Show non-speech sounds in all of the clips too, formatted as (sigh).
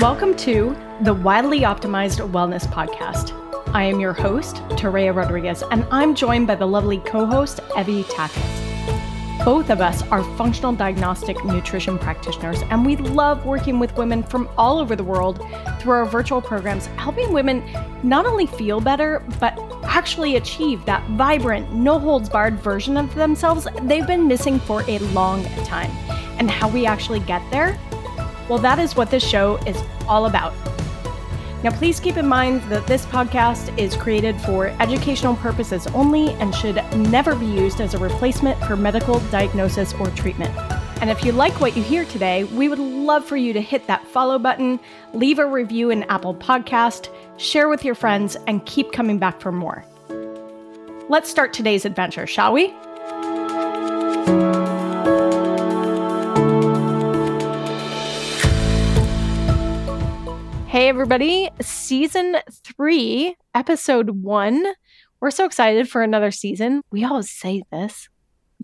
Welcome to the Wildly Optimized Wellness Podcast. I am your host, Toréa Rodriguez, and I'm joined by the lovely co host, Evie Tackett. Both of us are functional diagnostic nutrition practitioners, and we love working with women from all over the world through our virtual programs, helping women not only feel better, but actually achieve that vibrant, no holds barred version of themselves they've been missing for a long time. And how we actually get there? Well, that is what this show is all about. Now, please keep in mind that this podcast is created for educational purposes only and should never be used as a replacement for medical diagnosis or treatment. And if you like what you hear today, we would love for you to hit that follow button, leave a review in Apple Podcast, share with your friends, and keep coming back for more. Let's start today's adventure, shall we? Hey, everybody. Season three, episode one. We're so excited for another season. We always say this.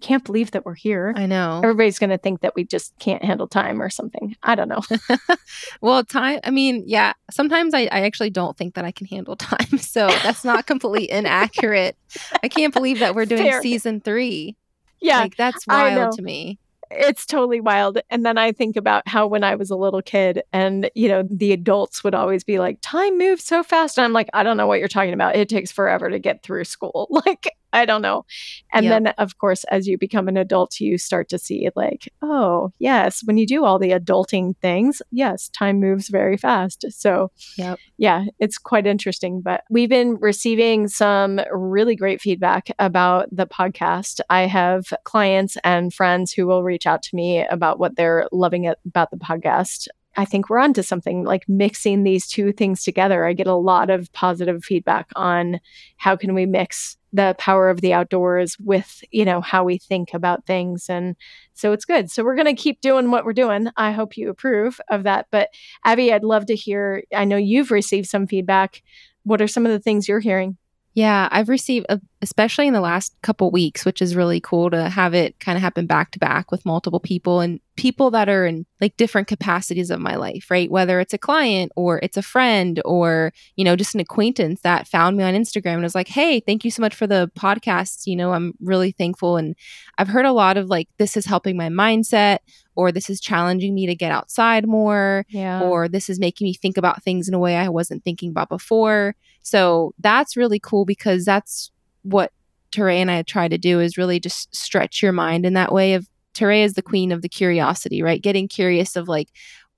Can't believe that we're here. I know. Everybody's going to think that we just can't handle time or something. I don't know. (laughs) well, time, I mean, yeah, sometimes I, I actually don't think that I can handle (laughs) time. So that's not completely (laughs) inaccurate. I can't believe that we're doing Fair. season three. Yeah. Like, that's wild to me it's totally wild. And then I think about how when I was a little kid and, you know, the adults would always be like, time moves so fast. And I'm like, I don't know what you're talking about. It takes forever to get through school. Like, I don't know. And yep. then, of course, as you become an adult, you start to see, like, oh, yes, when you do all the adulting things, yes, time moves very fast. So, yep. yeah, it's quite interesting. But we've been receiving some really great feedback about the podcast. I have clients and friends who will reach out to me about what they're loving about the podcast. I think we're onto something like mixing these two things together. I get a lot of positive feedback on how can we mix the power of the outdoors with, you know, how we think about things and so it's good. So we're going to keep doing what we're doing. I hope you approve of that. But Evie, I'd love to hear I know you've received some feedback. What are some of the things you're hearing? Yeah, I've received, a, especially in the last couple weeks, which is really cool to have it kind of happen back to back with multiple people and people that are in like different capacities of my life, right? Whether it's a client or it's a friend or, you know, just an acquaintance that found me on Instagram and was like, hey, thank you so much for the podcast. You know, I'm really thankful. And I've heard a lot of like, this is helping my mindset or this is challenging me to get outside more yeah. or this is making me think about things in a way I wasn't thinking about before. So that's really cool because that's what Toréa and I try to do is really just stretch your mind in that way of Toréa is the queen of the curiosity, right? Getting curious of like,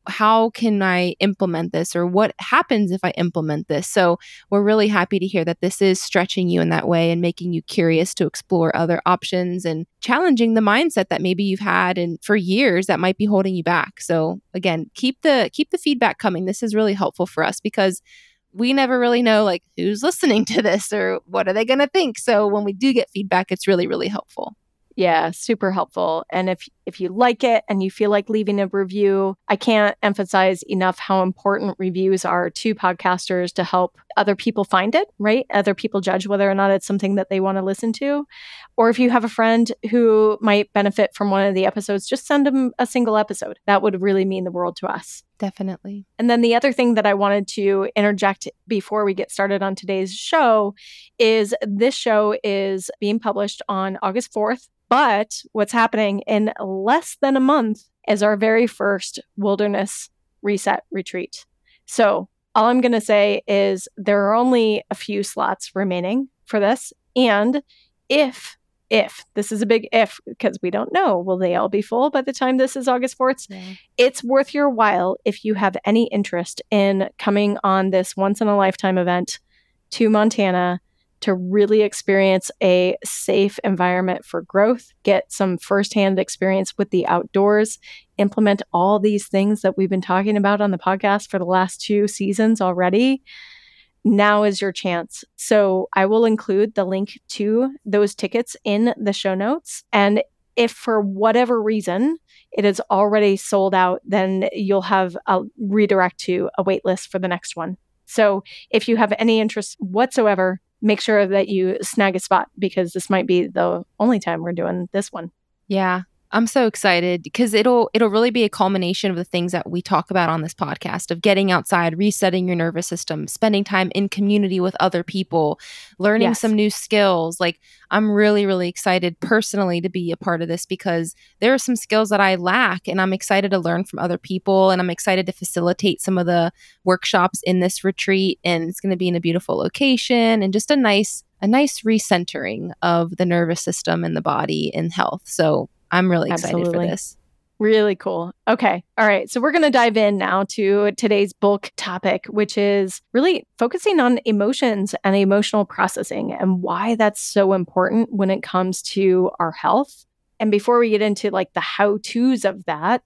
how can I implement this or what happens if I implement this? So, we're really happy to hear that this is stretching you in that way and making you curious to explore other options and challenging the mindset that maybe you've had and for years that might be holding you back. So, again, keep the keep the feedback coming. This is really helpful for us because we never really know like who's listening to this or what are they going to think. So, when we do get feedback, it's really really helpful. Yeah, super helpful. And if if you like it and you feel like leaving a review, I can't emphasize enough how important reviews are to podcasters to help other people find it, right? Other people judge whether or not it's something that they want to listen to. Or if you have a friend who might benefit from one of the episodes, just send them a single episode. That would really mean the world to us. Definitely. And then the other thing that I wanted to interject before we get started on today's show is this show is being published on August 4th. But what's happening in less than a month is our very first wilderness reset retreat. So, all I'm going to say is there are only a few slots remaining for this. And if, if this is a big if, because we don't know, will they all be full by the time this is August 4th? Yeah. It's worth your while if you have any interest in coming on this once in a lifetime event to Montana to really experience a safe environment for growth, get some firsthand experience with the outdoors, implement all these things that we've been talking about on the podcast for the last two seasons already. Now is your chance. So I will include the link to those tickets in the show notes. And if for whatever reason it is already sold out, then you'll have a redirect to a wait list for the next one. So if you have any interest whatsoever, make sure that you snag a spot because this might be the only time we're doing this one. Yeah. I'm so excited because it'll it'll really be a culmination of the things that we talk about on this podcast of getting outside, resetting your nervous system, spending time in community with other people, learning yes. some new skills. Like I'm really really excited personally to be a part of this because there are some skills that I lack and I'm excited to learn from other people and I'm excited to facilitate some of the workshops in this retreat and it's going to be in a beautiful location and just a nice a nice recentering of the nervous system and the body and health. So I'm really excited Absolutely. for this. Really cool. Okay. All right. So we're going to dive in now to today's bulk topic, which is really focusing on emotions and emotional processing and why that's so important when it comes to our health. And before we get into like the how to's of that,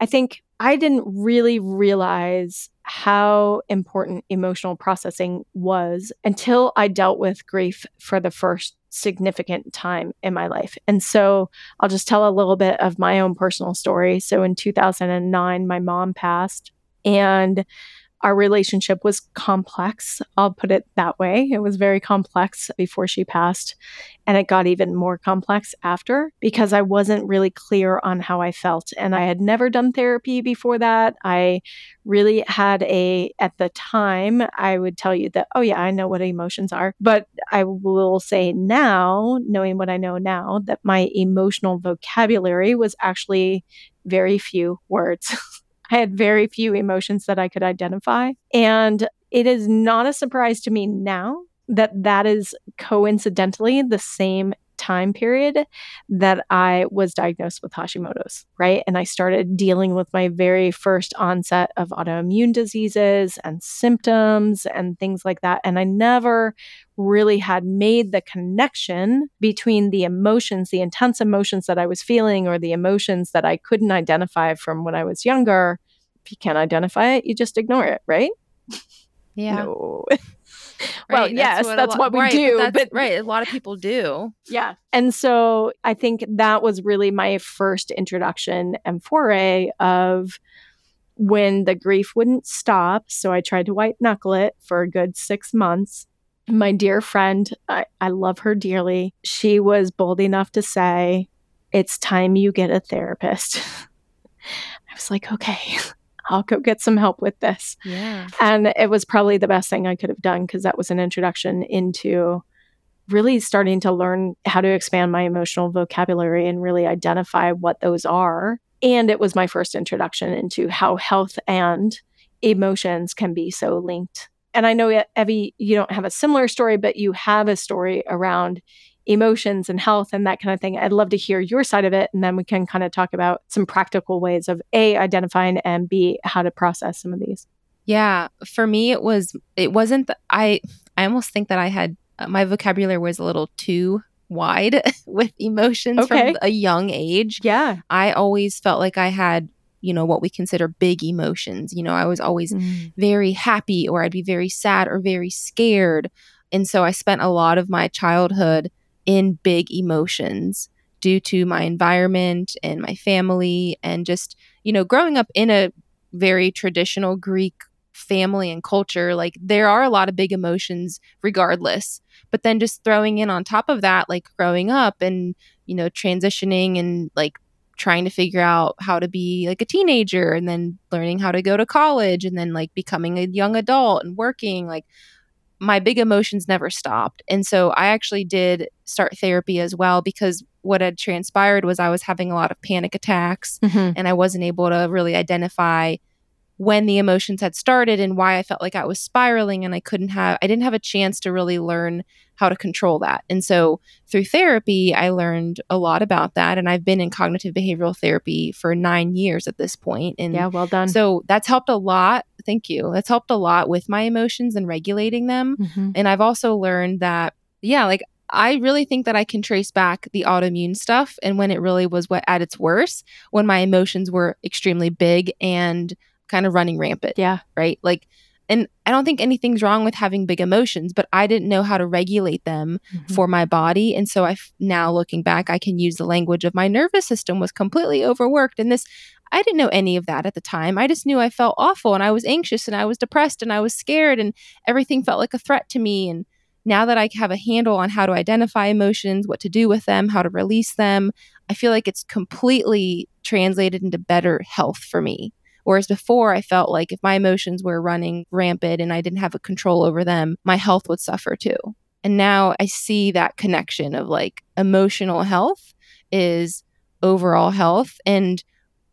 I think I didn't really realize how important emotional processing was until I dealt with grief for the first significant time in my life. And so I'll just tell a little bit of my own personal story. So in 2009, my mom passed, and our relationship was complex. I'll put it that way. It was very complex before she passed. And it got even more complex after because I wasn't really clear on how I felt. And I had never done therapy before that. I really had a, at the time, I would tell you that, oh, yeah, I know what emotions are. But I will say now, knowing what I know now, that my emotional vocabulary was actually very few words. (laughs) I had very few emotions that I could identify. And it is not a surprise to me now that that is coincidentally the same time period that I was diagnosed with Hashimoto's, right? And I started dealing with my very first onset of autoimmune diseases and symptoms and things like that. And I never really had made the connection between the emotions, the intense emotions that I was feeling, or the emotions that I couldn't identify from when I was younger. If you can't identify it, you just ignore it, right? Yeah. No. (laughs) (laughs) well, right, yes, that's what, that's what we right, do. But, but, right, a lot of people do. Yeah. And so I think that was really my first introduction and foray of when the grief wouldn't stop. So I tried to white knuckle it for a good six months. My dear friend, I, I love her dearly. She was bold enough to say, It's time you get a therapist. (laughs) I was like, okay. (laughs) I'll go get some help with this. Yeah. And it was probably the best thing I could have done because that was an introduction into really starting to learn how to expand my emotional vocabulary and really identify what those are. And it was my first introduction into how health and emotions can be so linked. And I know, Evie, you don't have a similar story, but you have a story around emotions and health and that kind of thing. I'd love to hear your side of it. And then we can kind of talk about some practical ways of A, identifying and B, how to process some of these. Yeah. For me, it was, it wasn't, th- I, I almost think that I had, uh, my vocabulary was a little too wide (laughs) with emotions okay. from a young age. Yeah. I always felt like I had you know what we consider big emotions you know i was always mm. very happy or i'd be very sad or very scared and so i spent a lot of my childhood in big emotions due to my environment and my family and just, you know, growing up in a very traditional Greek family and culture, like there are a lot of big emotions regardless. But then just throwing in on top of that, like growing up and, you know, transitioning and like trying to figure out how to be like a teenager and then learning how to go to college and then like becoming a young adult and working, like my big emotions never stopped. And so I actually did start therapy as well because what had transpired was I was having a lot of panic attacks mm-hmm. and I wasn't able to really identify when the emotions had started and why I felt like I was spiraling and I couldn't have I didn't have a chance to really learn how to control that. And so through therapy, I learned a lot about that. And I've been in cognitive behavioral therapy for nine years at this point. And yeah, well done. So that's helped a lot. Thank you. That's helped a lot with my emotions and regulating them. Mm-hmm. And I've also learned that, yeah, like I really think that I can trace back the autoimmune stuff and when it really was what at its worst, when my emotions were extremely big and kind of running rampant. Yeah. Right. Like and I don't think anything's wrong with having big emotions, but I didn't know how to regulate them mm-hmm. for my body. And so I now looking back, I can use the language of my nervous system was completely overworked. And this, I didn't know any of that at the time. I just knew I felt awful and I was anxious and I was depressed and I was scared and everything felt like a threat to me. And now that I have a handle on how to identify emotions, what to do with them, how to release them, I feel like it's completely translated into better health for me. Whereas before, I felt like if my emotions were running rampant and I didn't have a control over them, my health would suffer too. And now I see that connection of like emotional health is overall health. And,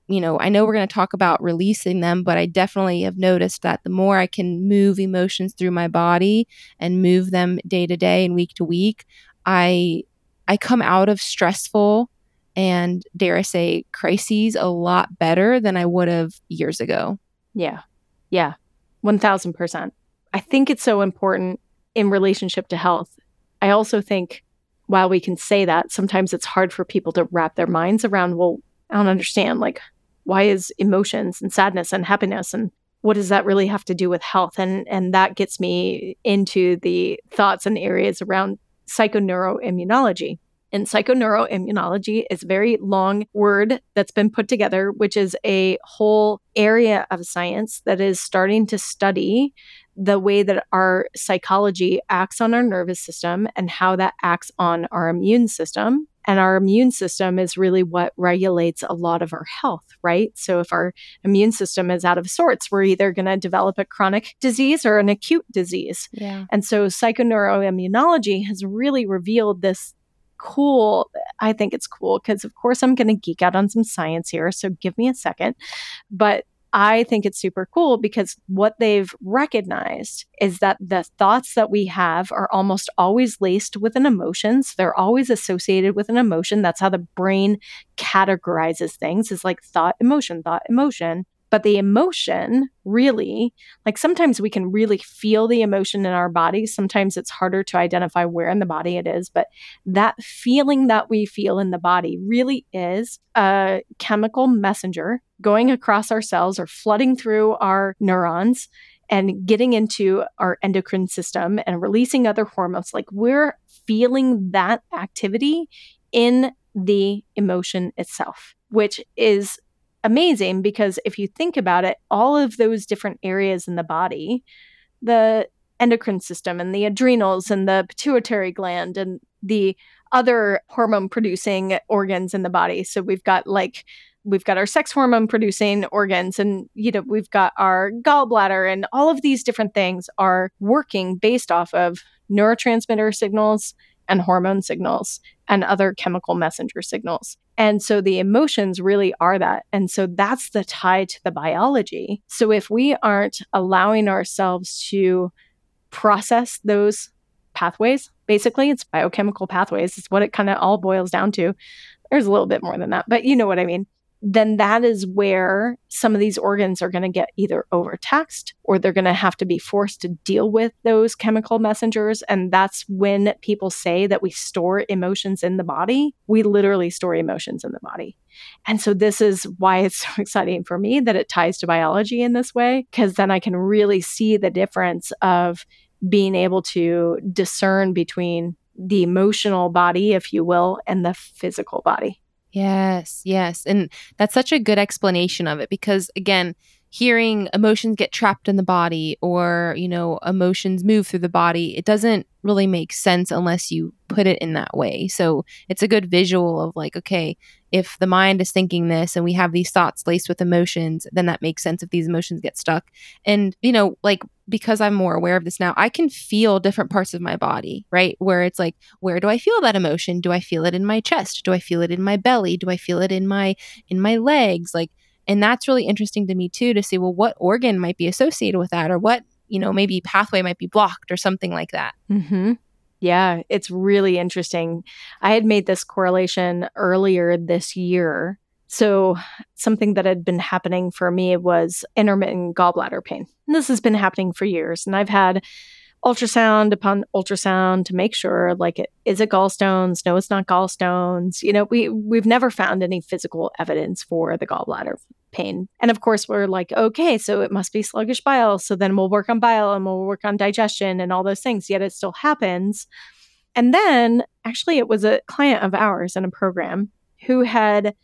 you know, I know we're going to talk about releasing them, but I definitely have noticed that the more I can move emotions through my body and move them day to day and week to week, I I come out of stressful and dare I say crises a lot better than I would have years ago. Yeah. Yeah. 1000%. I think it's so important in relationship to health. I also think while we can say that, sometimes it's hard for people to wrap their minds around, well, I don't understand. Like, why is emotions and sadness and happiness and what does that really have to do with health? And and that gets me into the thoughts and areas around psychoneuroimmunology. And psychoneuroimmunology is a very long word that's been put together, which is a whole area of science that is starting to study the way that our psychology acts on our nervous system and how that acts on our immune system. And our immune system is really what regulates a lot of our health, right? So if our immune system is out of sorts, we're either going to develop a chronic disease or an acute disease. Yeah. And so psychoneuroimmunology has really revealed this cool. I think it's cool because, of course, I'm going to geek out on some science here. So give me a second. But I think it's super cool because what they've recognized is that the thoughts that we have are almost always laced with an emotion. So they're always associated with an emotion. That's how the brain categorizes things is like thought, emotion, thought, emotion. But the emotion really, like sometimes we can really feel the emotion in our body. Sometimes it's harder to identify where in the body it is. But that feeling that we feel in the body really is a chemical messenger going across our cells or flooding through our neurons and getting into our endocrine system and releasing other hormones. Like we're feeling that activity in the emotion itself, which is amazing because if you think about it, all of those different areas in the body, the endocrine system and the adrenals and the pituitary gland and the other hormone producing organs in the body. So we've got like we've got our sex hormone producing organs and you know we've got our gallbladder and all of these different things are working based off of neurotransmitter signals and hormone signals and other chemical messenger signals. And so the emotions really are that. And so that's the tie to the biology. So if we aren't allowing ourselves to process those pathways, basically, it's biochemical pathways, it's what it kind of all boils down to. There's a little bit more than that, but you know what I mean then that is where some of these organs are going to get either overtaxed or they're going to have to be forced to deal with those chemical messengers. And that's when people say that we store emotions in the body. We literally store emotions in the body. And so this is why it's (laughs) so exciting for me that it ties to biology in this way, because then I can really see the difference of being able to discern between the emotional body, if you will, and the physical body. Yes, yes. And that's such a good explanation of it because, again, hearing emotions get trapped in the body or, you know, emotions move through the body, it doesn't really make sense unless you put it in that way. So it's a good visual of like, okay, if the mind is thinking this and we have these thoughts laced with emotions, then that makes sense if these emotions get stuck. And, you know, like because I'm more aware of this now, I can feel different parts of my body, right? Where it's like, where do I feel that emotion? Do I feel it in my chest? Do I feel it in my belly? Do I feel it in my in my legs? Like and that's really interesting to me too to see, well, what organ might be associated with that or what, you know, maybe pathway might be blocked or something like that. Mm-hmm. Yeah, it's really interesting. I had made this correlation earlier this year. So, something that had been happening for me was intermittent gallbladder pain. And this has been happening for years. And I've had ultrasound upon ultrasound to make sure like it, is it gallstones? No it's not gallstones. You know we we've never found any physical evidence for the gallbladder pain. And of course we're like okay so it must be sluggish bile. So then we'll work on bile and we'll work on digestion and all those things. Yet it still happens. And then actually it was a client of ours in a program who had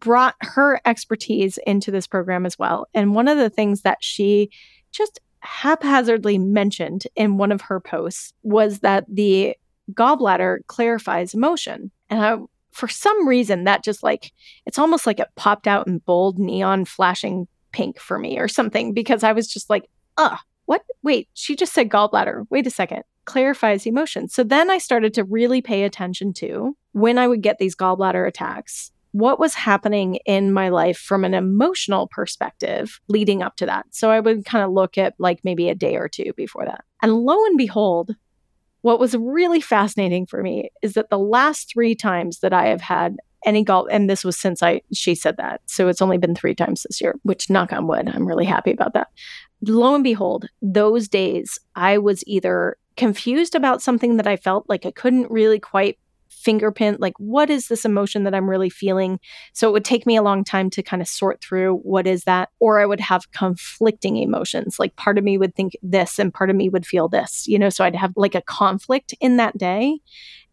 brought her expertise into this program as well. And one of the things that she just haphazardly mentioned in one of her posts was that the gallbladder clarifies emotion. And I, for some reason, that just like, it's almost like it popped out in bold neon flashing pink for me or something because I was just like, uh, what? Wait, she just said gallbladder. Wait a second. Clarifies emotion. So then I started to really pay attention to when I would get these gallbladder attacks what was happening in my life from an emotional perspective leading up to that. So I would kind of look at like maybe a day or two before that. And lo and behold, what was really fascinating for me is that the last three times that I have had any golf, and this was since I she said that, so it's only been three times this year. Which knock on wood, I'm really happy about that. Lo and behold, those days I was either confused about something that I felt like I couldn't really quite fingerpin like what is this emotion that i'm really feeling? So it would take me a long time to kind of sort through what is that or i would have conflicting emotions like part of me would think this and part of me would feel this you know so i'd have like a conflict in that day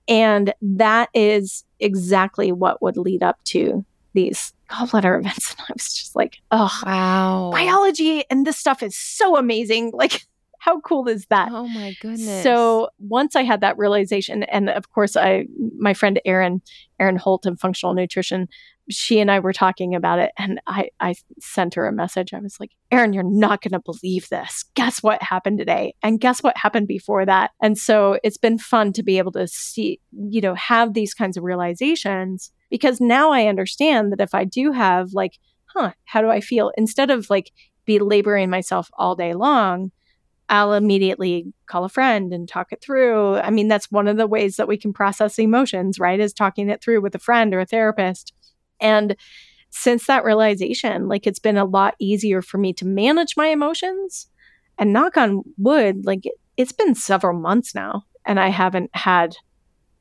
and that is exactly what would lead up to these gallbladder (laughs) events and i was just like oh wow. biology and this stuff is so amazing like how cool is that? Oh my goodness. So once I had that realization, and of course, I, my friend Erin, Erin Holt in functional nutrition, she and I were talking about it, and I, I sent her a message. I was like, Erin, you're not going to believe this. Guess what happened today? And guess what happened before that? And so it's been fun to be able to see, you know, have these kinds of realizations because now I understand that if I do have like, huh, how do I feel? Instead of like belaboring myself all day long, I'll immediately call a friend and talk it through. I mean, that's one of the ways that we can process emotions, right? Is talking it through with a friend or a therapist. And since that realization, like it's been a lot easier for me to manage my emotions. And knock on wood, like it, it's been several months now and I haven't had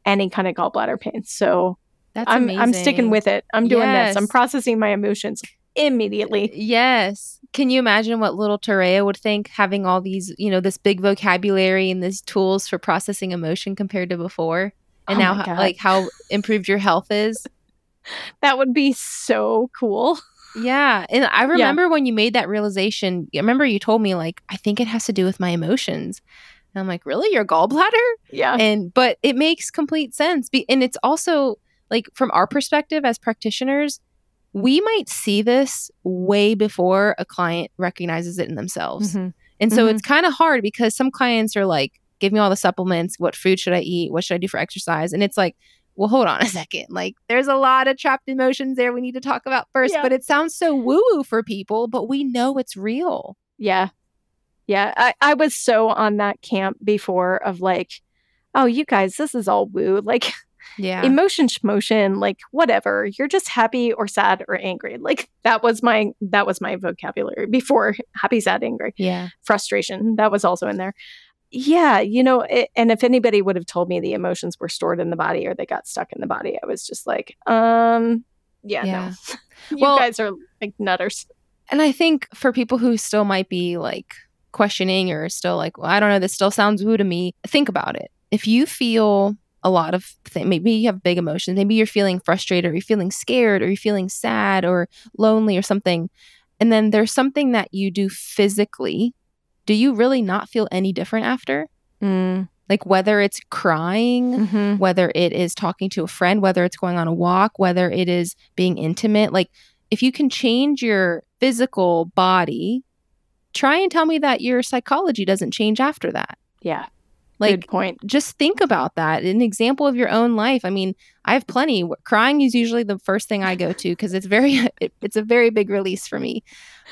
any kind of gallbladder pain. So that's I'm amazing. I'm sticking with it. I'm doing Yes. this. I'm processing my emotions immediately. Yes. Can you imagine what little Toréa would think having all these, you know, this big vocabulary and these tools for processing emotion compared to before? And Oh now, like, how improved your health is? (laughs) That would be so cool. Yeah. And I remember when you made that realization, I remember you told me, like, I think it has to do with my emotions. And I'm like, really? Your gallbladder? Yeah. and but it makes complete sense Be- and it's also like from our perspective as practitioners we might see this way before a client recognizes it in themselves Mhm. and so Mhm. it's kind of hard because some clients are like give me all the supplements what food should i eat what should i do for exercise and it's like well hold on a (laughs) second like there's a lot of trapped emotions there we need to talk about first Yeah. but it sounds so woo woo for people but we know it's real Yeah. Yeah. I, I was so on that camp before of like, oh, you guys, this is all woo. Like (laughs) yeah emotion schmotion, like whatever. You're just happy or sad or angry. Like that was my that was my vocabulary before (laughs) happy, sad, angry. yeah Frustration. That was also in there. Yeah, you know, it, and if anybody would have told me the emotions were stored in the body or they got stuck in the body, I was just like, um, yeah, Yeah. no. (laughs) you Well- guys are like nutters. And I think for people who still might be like questioning or still like, well, I don't know, this still sounds woo to me, think about it. If you feel a lot of things, maybe you have big emotions, maybe you're feeling frustrated or you're feeling scared or you're feeling sad or lonely or something, and then there's something that you do physically, do you really not feel any different after? Mm. Like whether it's crying, hmm whether it is talking to a friend, whether it's going on a walk, whether it is being intimate. Like, if you can change your physical body, try and tell me that your psychology doesn't change after that. Yeah, Like, good point. just think about that. An example of your own life. I mean, I have plenty. Crying is usually the first thing I go to because it's very, (laughs) it, it's a very big release for me.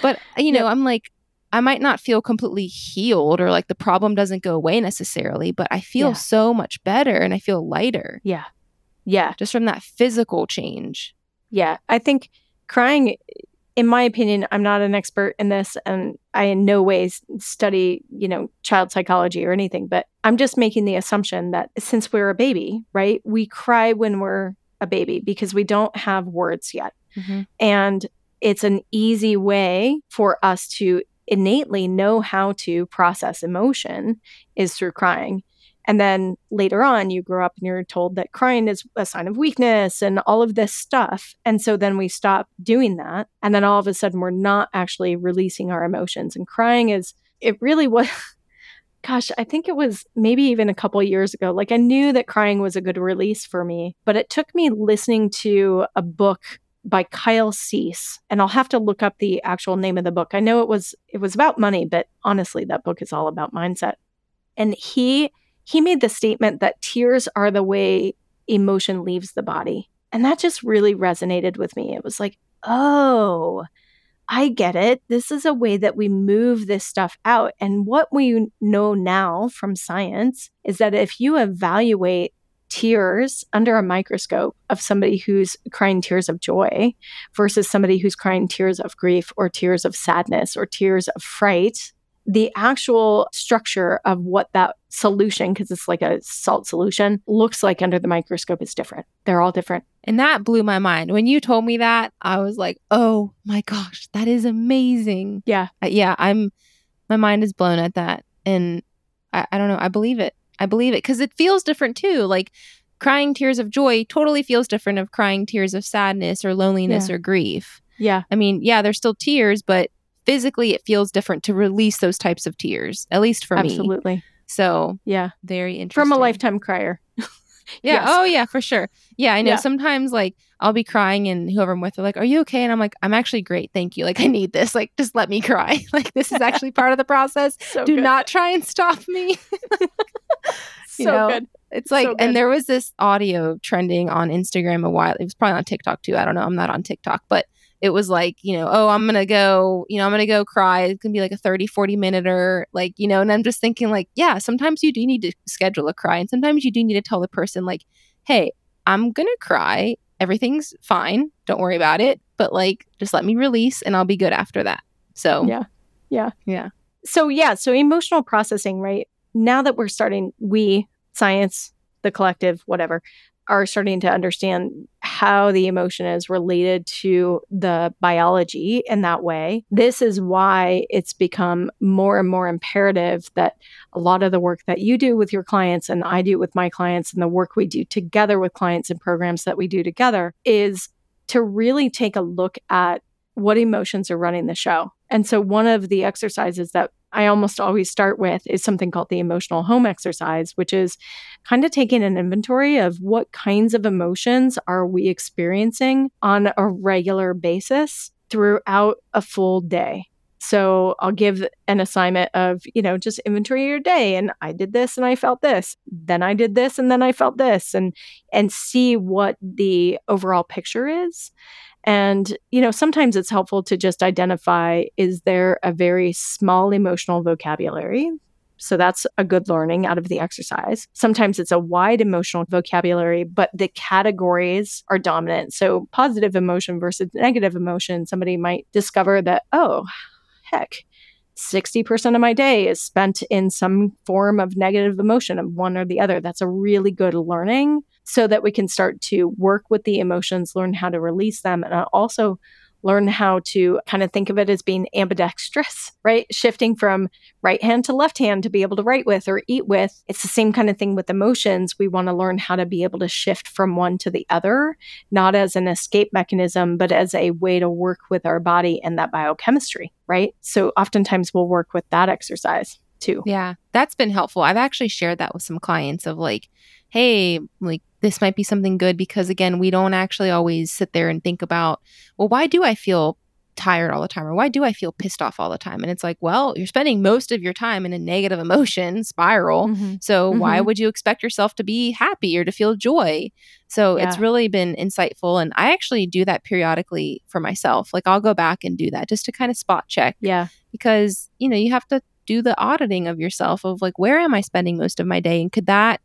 But uh, you know. I'm like, I might not feel completely healed or like the problem doesn't go away necessarily, but I feel Yeah. so much better and I feel lighter Yeah, yeah. just from that physical change. Yeah, I think crying, in my opinion, I'm not an expert in this, and I in no ways study, you know, child psychology or anything. But I'm just making the assumption that since we're a baby, right, we cry when we're a baby because we don't have words yet, mm-hmm. and it's an easy way for us to innately know how to process emotion is through crying. And then later on, you grow up and you're told that crying is a sign of weakness and all of this stuff. And so then we stop doing that. And then all of a sudden, we're not actually releasing our emotions. And crying is it really was (laughs) gosh, I think it was maybe even a couple years ago. Like I knew that crying was a good release for me, but it took me listening to a book by Kyle Cease, and I'll have to look up the actual name of the book. I know it was it was about money, but honestly, that book is all about mindset. And he he made the statement that tears are the way emotion leaves the body. And that just really resonated with me. It was like, "Oh, I get it. This is a way that we move this stuff out. And what we know now from science is that if you evaluate tears under a microscope of somebody who's crying tears of joy versus somebody who's crying tears of grief or tears of sadness or tears of fright, the actual structure of what that solution, because it's like a salt solution, looks like under the microscope is different. They're all different. And that blew my mind. When you told me that, I was like, oh my gosh, that is amazing. Yeah. Uh, yeah. I'm, my mind is blown at that. And I, I don't know. I believe it. I believe it because it feels different too. Like crying tears of joy totally feels different of crying tears of sadness or loneliness Yeah. or grief. Yeah. I mean, yeah, there's still tears, but physically it feels different to release those types of tears, at least for me. Absolutely. So Yeah. very interesting. From a lifetime crier. (laughs) Yeah. Oh, yes. Oh, yeah, for sure. Yeah, I know. Yeah. Sometimes, like, I'll be crying, and whoever I'm with are like, "Are you okay?" And I'm like, "I'm actually great, thank you. Like, I need this. Like, just let me cry. (laughs) like, this is actually part of the process. (laughs) So Do good. not try and stop me." so you know, good. It's like, So and there was this audio trending on Instagram a while. It was probably on TikTok too. I don't know. I'm not on TikTok, but it was like, you know, oh, I'm going to go, you know, I'm going to go cry. It's going to be like a 30, 40 minute or like, you know, and I'm just thinking like, yeah, sometimes you do need to schedule a cry. And sometimes you do need to tell the person like, hey, I'm going to cry. Everything's fine. Don't worry about it. But like, just let me release and I'll be good after that. So, Yeah. Yeah. Yeah. So, yeah. So, emotional processing, right? Now that we're starting, we, science, the collective, whatever, are starting to understand how the emotion is related to the biology in that way. This is why it's become more and more imperative that a lot of the work that you do with your clients and I do with my clients and the work we do together with clients and programs that we do together is to really take a look at what emotions are running the show. And so one of the exercises that I almost always start with is something called the emotional home exercise, which is kind of taking an inventory of what kinds of emotions are we experiencing on a regular basis throughout a full day. So I'll give an assignment of, you know, just inventory your day and I did this and I felt this. Then I did this and then I felt this and and see what the overall picture is. And, you know, sometimes it's helpful to just identify is there a very small emotional vocabulary? So that's a good learning out of the exercise. Sometimes it's a wide emotional vocabulary, but the categories are dominant. So positive emotion versus negative emotion, somebody might discover that, oh, heck, 60% of my day is spent in some form of negative emotion of one or the other. That's a really good learning so that we can start to work with the emotions, learn how to release them, and uh, also learn how to kind of think of it as being ambidextrous, right? Shifting from right hand to left hand to be able to write with or eat with. It's the same kind of thing with emotions. We want to learn how to be able to shift from one to the other, not as an escape mechanism, but as a way to work with our body and that biochemistry, right? So oftentimes we'll work with that exercise too. Yeah, that's been helpful. I've actually shared that with some clients of like, hey, like this might be something good because again, we don't actually always sit there and think about, well, why do I feel tired all the time or why do I feel pissed off all the time? And it's like, well, you're spending most of your time in a negative emotion spiral. Mhm. So why Mhm. would you expect yourself to be happy or to feel joy? So it's really been insightful and I actually do that periodically for myself. Like I'll go back and do that just to kind of spot check Yeah. because you know you have to do the auditing of yourself of like where am i spending most of my day and could that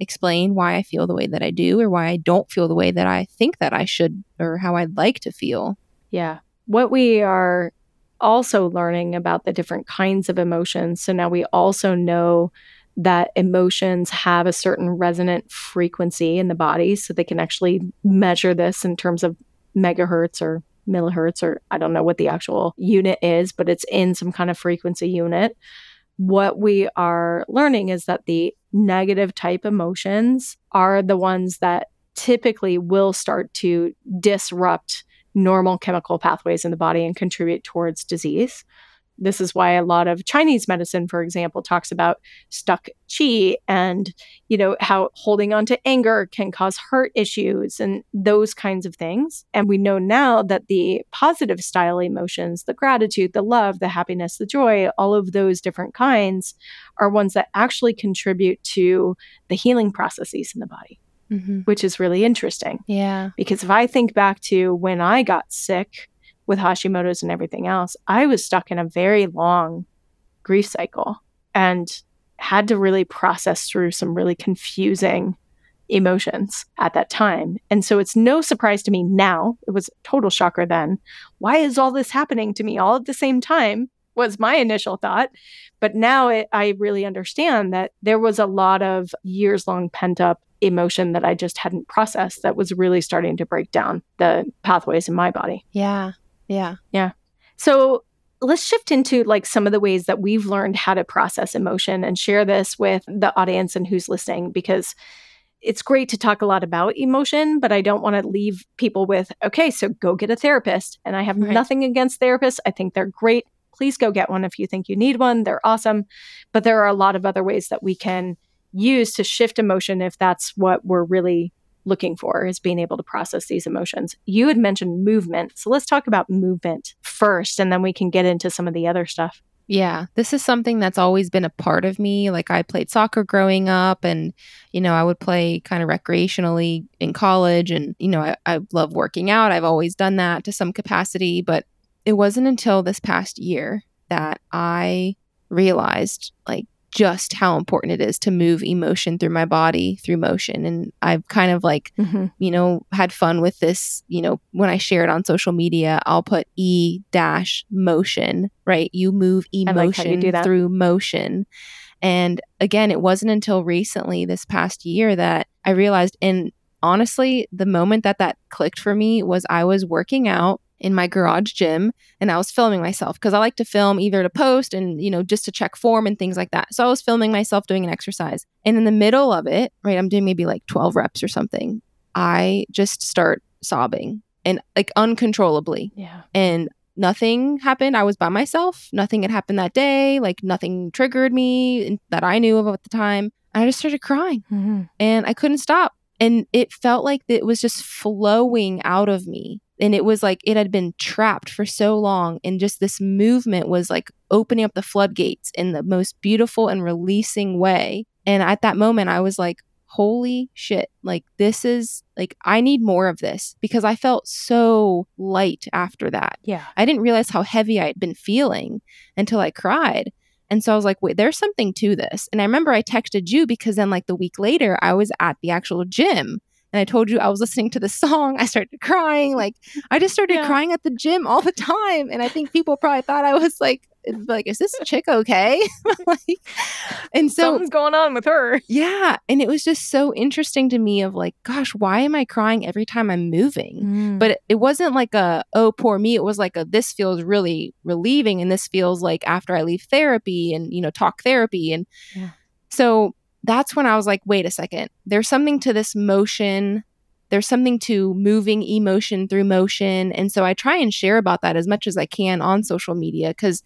explain why i feel the way that i do or why i don't feel the way that i think that i should or how i'd like to feel Yeah. What we are also learning about the different kinds of emotions. So now we also know that emotions have a certain resonant frequency in the body. So they can actually measure this in terms of megahertz or millihertz, or I don't know what the actual unit is, but it's in some kind of frequency unit. What we are learning is that the negative type emotions are the ones that typically will start to disrupt normal chemical pathways in the body and contribute towards disease. This is why a lot of Chinese medicine, for example, talks about stuck chi and, you know, how holding on to anger can cause heart issues and those kinds of things. And we know now that the positive style emotions, the gratitude, the love, the happiness, the joy, all of those different kinds are ones that actually contribute to the healing processes in the body. Mm-hmm. Which is really interesting. Yeah. Because if I think back to when I got sick, with Hashimoto's and everything else, I was stuck in a very long grief cycle and had to really process through some really confusing emotions at that time. And so it's no surprise to me now. It was a total shocker then. Why is all this happening to me all at the same time? Was my initial thought. But now it, I really understand that there was a lot of years long pent up emotion that I just hadn't processed that was really starting to break down the pathways in my body. Yeah. Yeah. Yeah. So let's shift into like some of the ways that we've learned how to process emotion and share this with the audience and who's listening because it's great to talk a lot about emotion, but I don't want to leave people with, okay, so go get a therapist. And I have right. nothing against therapists. I think they're great. Please go get one if you think you need one. They're awesome. But there are a lot of other ways that we can use to shift emotion if that's what we're really looking for is being able to process these emotions. You had mentioned movement. So let's talk about movement first, and then we can get into some of the other stuff. Yeah, this is something that's always been a part of me. Like I played soccer growing up, and, you know, I would play kind of recreationally in college. And, you know, I, I love working out. I've always done that to some capacity. But it wasn't until this past year that I realized, like, just how important it is to move emotion through my body through motion. And I've kind of like, mm-hmm. you know, had fun with this. You know, when I share it on social media, I'll put E dash motion, right? You move emotion like through motion. And again, it wasn't until recently, this past year, that I realized, and honestly, the moment that that clicked for me was I was working out in my garage gym and I was filming myself because I like to film either to post and, you know, just to check form and things like that. So I was filming myself doing an exercise. And in the middle of it, right, I'm doing maybe like 12 reps or something. I just start sobbing and like uncontrollably. Yeah. And nothing happened. I was by myself. Nothing had happened that day. Like nothing triggered me that I knew of at the time. I just started crying mm-hmm. and I couldn't stop. And it felt like it was just flowing out of me and it was like it had been trapped for so long and just this movement was like opening up the floodgates in the most beautiful and releasing way. And at that moment i was like holy shit like this is like i need more of this because i felt so light after that. Yeah. I didn't realize how heavy i'd been feeling until i cried. And so I was like, wait, there's something to this. And I remember I texted you because then, like, the week later, I was at the actual gym and I told you I was listening to the song. I started crying. Like I just started yeah. crying at the gym all the time. And I think people probably thought I was like, like, is this chick okay? (laughs) like, and so something's going on with her. Yeah. And it was just so interesting to me of like, gosh, why am I crying every time I'm moving? Mm. But it, it wasn't like a, oh, poor me. It was like a, this feels really relieving. And this feels like after I leave therapy and, you know, talk therapy. And yeah. so that's when I was like, wait a second, there's something to this motion. There's something to moving emotion through motion. And so I try and share about that as much as I can on social media because,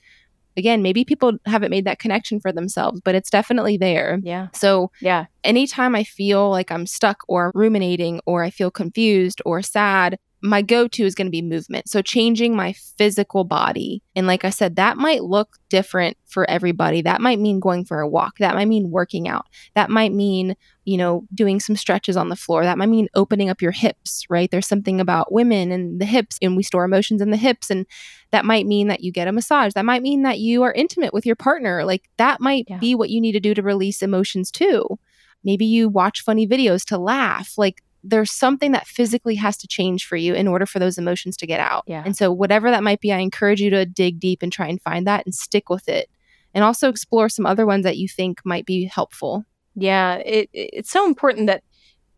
again, maybe people haven't made that connection for themselves, but it's definitely there. Yeah. So, yeah, anytime I feel like I'm stuck or ruminating or I feel confused or sad, my go to is going to be movement. So, changing my physical body. And like I said, that might look different for everybody. That might mean going for a walk. That might mean working out. That might mean, you know, doing some stretches on the floor. That might mean opening up your hips, right? There's something about women and the hips, and we store emotions in the hips. And that might mean that you get a massage. That might mean that you are intimate with your partner. Like, that might yeah. be what you need to do to release emotions too. Maybe you watch funny videos to laugh. Like, there's something that physically has to change for you in order for those emotions to get out. Yeah. And so, whatever that might be, I encourage you to dig deep and try and find that and stick with it. And also explore some other ones that you think might be helpful. Yeah, it, it's so important that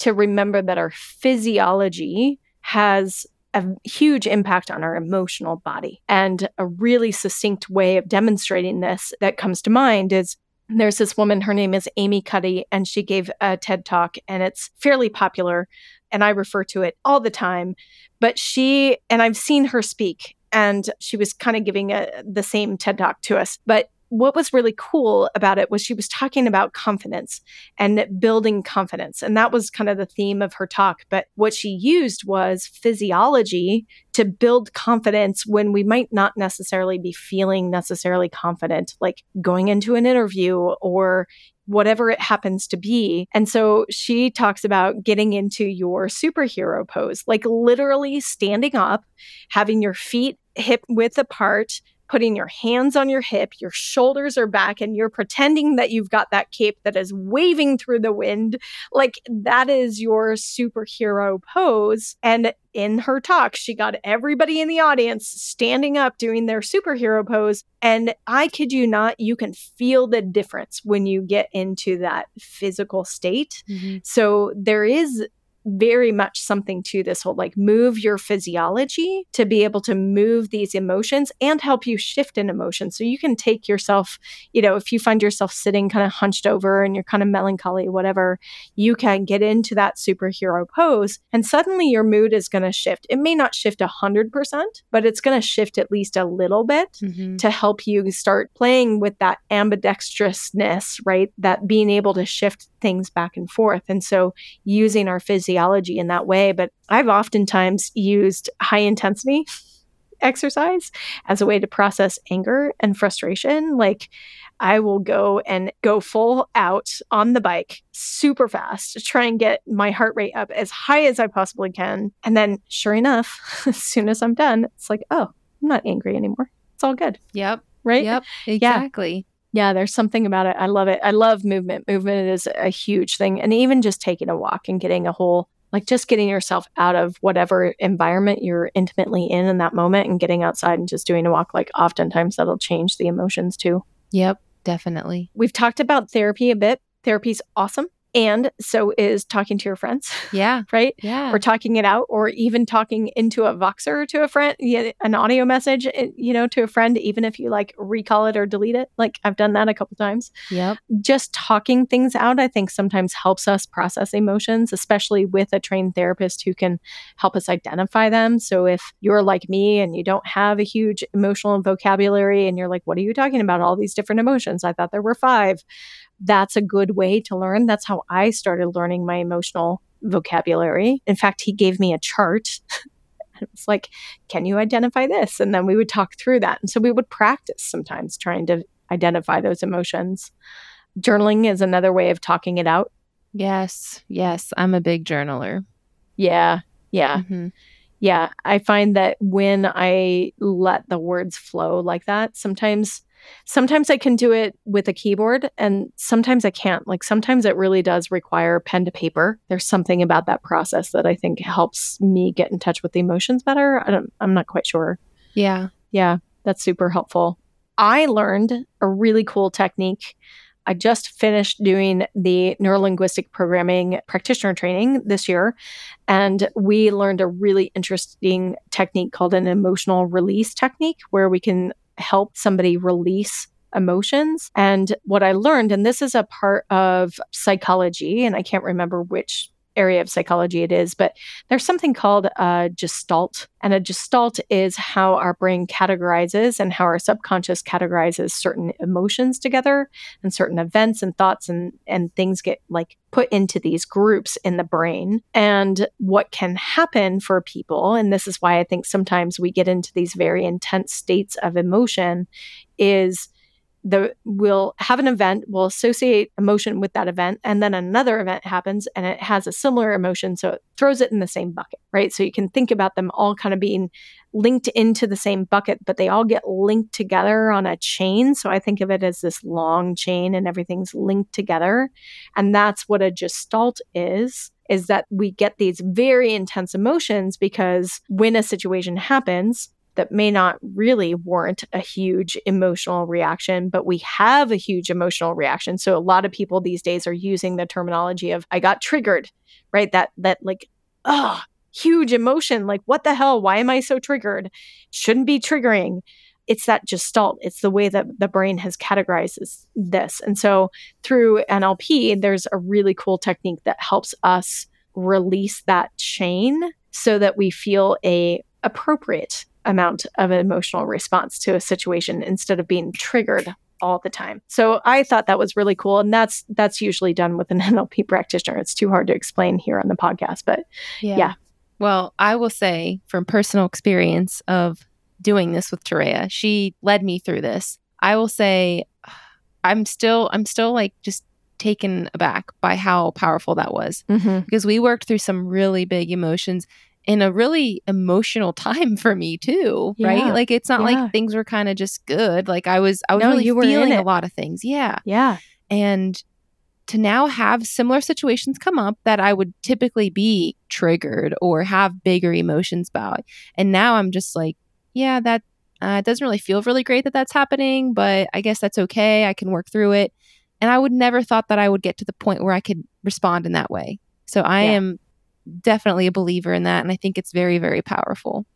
to remember that our physiology has a huge impact on our emotional body. And a really succinct way of demonstrating this that comes to mind is there's this woman, her name is Amy Cuddy, and she gave a TED talk, and it's fairly popular. And I refer to it all the time. But she, and I've seen her speak, and she was kind of giving a, the same TED talk to us. But what was really cool about it was she was talking about confidence and building confidence. And that was kind of the theme of her talk. But what she used was physiology to build confidence when we might not necessarily be feeling necessarily confident, like going into an interview or whatever it happens to be. And so she talks about getting into your superhero pose, like literally standing up, having your feet hip width apart, putting your hands on your hip, your shoulders are back, and you're pretending that you've got that cape that is waving through the wind. Like that is your superhero pose. And in her talk, she got everybody in the audience standing up doing their superhero pose. And I kid you not, you can feel the difference when you get into that physical state. Mm-hmm. So there is very much something to this whole like move your physiology to be able to move these emotions and help you shift in emotion. So you can take yourself, you know, if you find yourself sitting kind of hunched over and you're kind of melancholy, whatever, you can get into that superhero pose and suddenly your mood is going to shift. It may not shift a hundred percent, but it's going to shift at least a little bit mm-hmm. to help you start playing with that ambidextrousness, right? That being able to shift things back and forth. And so using our physiology in that way. But I've oftentimes used high intensity exercise as a way to process anger and frustration. Like, I will go and go full out on the bike super fast to try and get my heart rate up as high as I possibly can. And then, sure enough, (laughs) as soon as I'm done, it's like, oh, I'm not angry anymore. It's all good. Yep. Right? Yep. Exactly. Yeah, there's something about it. I love it. I love movement. Movement is a huge thing. And even just taking a walk and getting a whole, like just getting yourself out of whatever environment you're intimately in in that moment and getting outside and just doing a walk, like oftentimes that'll change the emotions too. Yep, definitely. We've talked about therapy a bit. Therapy's awesome. And so is talking to your friends. Yeah. (laughs) right? Yeah. Or talking it out, or even talking into a Voxer to a friend, an audio message, eh, you know, to a friend, even if you like recall it or delete it. Like I've done that a couple times. Yep. Just talking things out, I think sometimes helps us process emotions, especially with a trained therapist who can help us identify them. So if you're like me and you don't have a huge emotional vocabulary and you're like, what are you talking about? All these different emotions. I thought there were five that's a good way to learn. That's how I started learning my emotional vocabulary. In fact, he gave me a chart. (laughs) it was like, can you identify this? And then we would talk through that. And so we would practice sometimes trying to identify those emotions. Journaling is another way of talking it out. Yes, yes. I'm a big journaler. Yeah, yeah. Mm-hmm. Yeah, I find that when I let the words flow like that, sometimes Sometimes I can do it with a keyboard and sometimes I can't. Like sometimes it really does require pen to paper. There's something about that process that I think helps me get in touch with the emotions better. I don't I'm not quite sure. Yeah. Yeah, that's super helpful. I learned a really cool technique. I just finished doing the neurolinguistic programming practitioner training this year, and we learned a really interesting technique called an emotional release technique where we can help somebody release emotions. And what I learned, and this is a part of psychology, and I can't remember which area of psychology it is, but there's something called a gestalt. And a gestalt is how our brain categorizes and how our subconscious categorizes certain emotions together and certain events and thoughts and, and things get like put into these groups in the brain. And what can happen for people, and this is why I think sometimes we get into these very intense states of emotion, is the we'll have an event we'll associate emotion with that event and then another event happens and it has a similar emotion so it throws it in the same bucket right? So you can think about them all kind of being linked into the same bucket but they all get linked together on a chain. So i think of it as this long chain and everything's linked together. And that's what a gestalt is is that we get these very intense emotions because when a situation happens that may not really warrant a huge emotional reaction, but we have a huge emotional reaction. So a lot of people these days are using the terminology of I got triggered, right? That that like oh, huge emotion, like what the hell? Why am I so triggered? Shouldn't be triggering. It's that gestalt. It's the way that the brain has categorized this. And so through NLP, there's a really cool technique that helps us release that chain so that we feel a appropriate amount of emotional response to a situation instead of being triggered all the time. So I thought that was really cool and that's that's usually done with an (laughs) NLP practitioner. It's too hard to explain here on the podcast, but yeah. yeah. Well, I will say from personal experience of doing this with Toréa, she led me through this. I will say (sighs) I'm still I'm still like just taken aback by how powerful that was mm-hmm. because we worked through some really big emotions in a really emotional time for me too yeah. right like it's not yeah. like things were kind of just good. Like i was i was no, really feeling a lot of things. Yeah. Yeah. And to now have similar situations come up that i would typically be triggered or have bigger emotions about. And now i'm just like yeah that uh, it doesn't really feel really great that that's happening but i guess that's okay. I can work through it. And i would never thought that i would get to the point where i could respond in that way. So i yeah. am definitely a believer in that. And I think it's very, very powerful.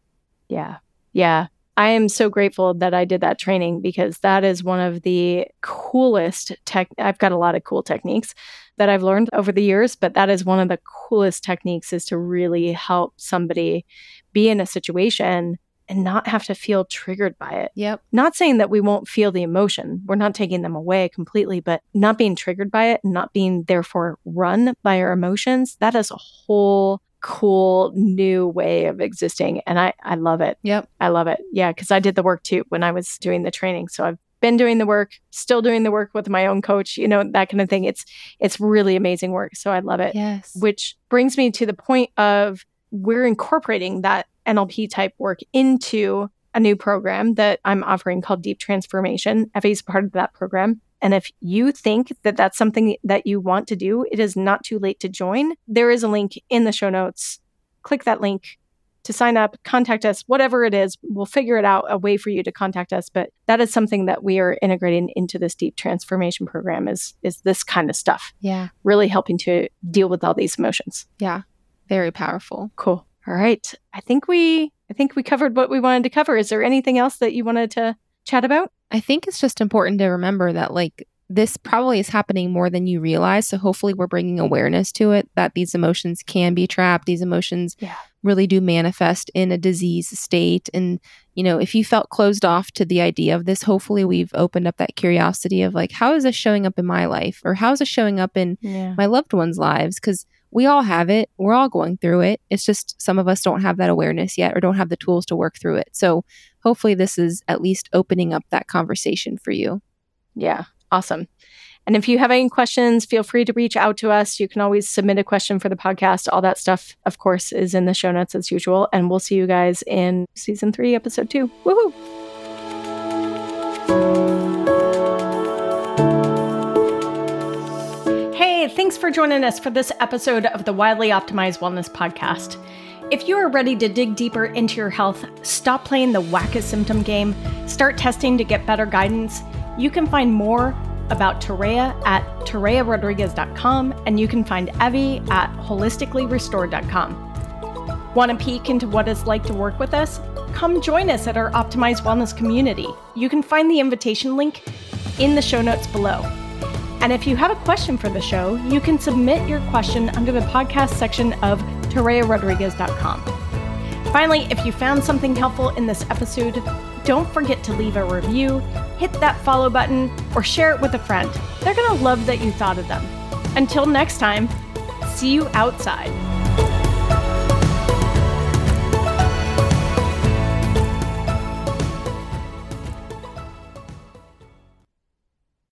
Yeah. Yeah. I am so grateful that I did that training because that is one of the coolest tech. I've got a lot of cool techniques that I've learned over the years, but that is one of the coolest techniques is to really help somebody be in a situation and not have to feel triggered by it. Yep. Not saying that we won't feel the emotion. We're not taking them away completely, but not being triggered by it, not being therefore run by our emotions, that is a whole cool new way of existing. And I, I love it. Yep. I love it. Yeah. Cause I did the work too when I was doing the training. So I've been doing the work, still doing the work with my own coach, you know, that kind of thing. It's it's really amazing work. So I love it. Yes. Which brings me to the point of we're incorporating that NLP type work into a new program that I'm offering called Deep Transformation. Evie is part of that program. And if you think that that's something that you want to do, it is not too late to join. There is a link in the show notes. Click that link to sign up, contact us, whatever it is. We'll figure it out a way for you to contact us. But that is something that we are integrating into this deep transformation program is is this kind of stuff. Yeah. Really helping to deal with all these emotions. Yeah. Very powerful. Cool. All right. I think we I think we covered what we wanted to cover. Is there anything else that you wanted to chat about? I think it's just important to remember that like this probably is happening more than you realize. So hopefully we're bringing awareness to it that these emotions can be trapped. These emotions yeah. really do manifest in a disease state. And, you know, if you felt closed off to the idea of this, hopefully we've opened up that curiosity of like, how is this showing up in my life? Or how is this showing up in yeah. my loved ones' lives? Because we all have it. We're all going through it. It's just some of us don't have that awareness yet or don't have the tools to work through it. So hopefully, this is at least opening up that conversation for you. Yeah, awesome. And if you have any questions, feel free to reach out to us. You can always submit a question for the podcast. All that stuff, of course, is in the show notes as usual. And we'll see you guys in season three, episode two. Woohoo! Thanks for joining us for this episode of the Wildly Optimized Wellness Podcast. If you are ready to dig deeper into your health, stop playing the whack a symptom game, start testing to get better guidance, you can find more about Toréa at torearodriguez.com and you can find Evie at holisticallyrestored.com. Want a peek into what it's like to work with us? Come join us at our Optimized Wellness community. You can find the invitation link in the show notes below. And if you have a question for the show, you can submit your question under the podcast section of torearodriguez.com. Finally, if you found something helpful in this episode, don't forget to leave a review, hit that follow button, or share it with a friend. They're going to love that you thought of them. Until next time, see you outside.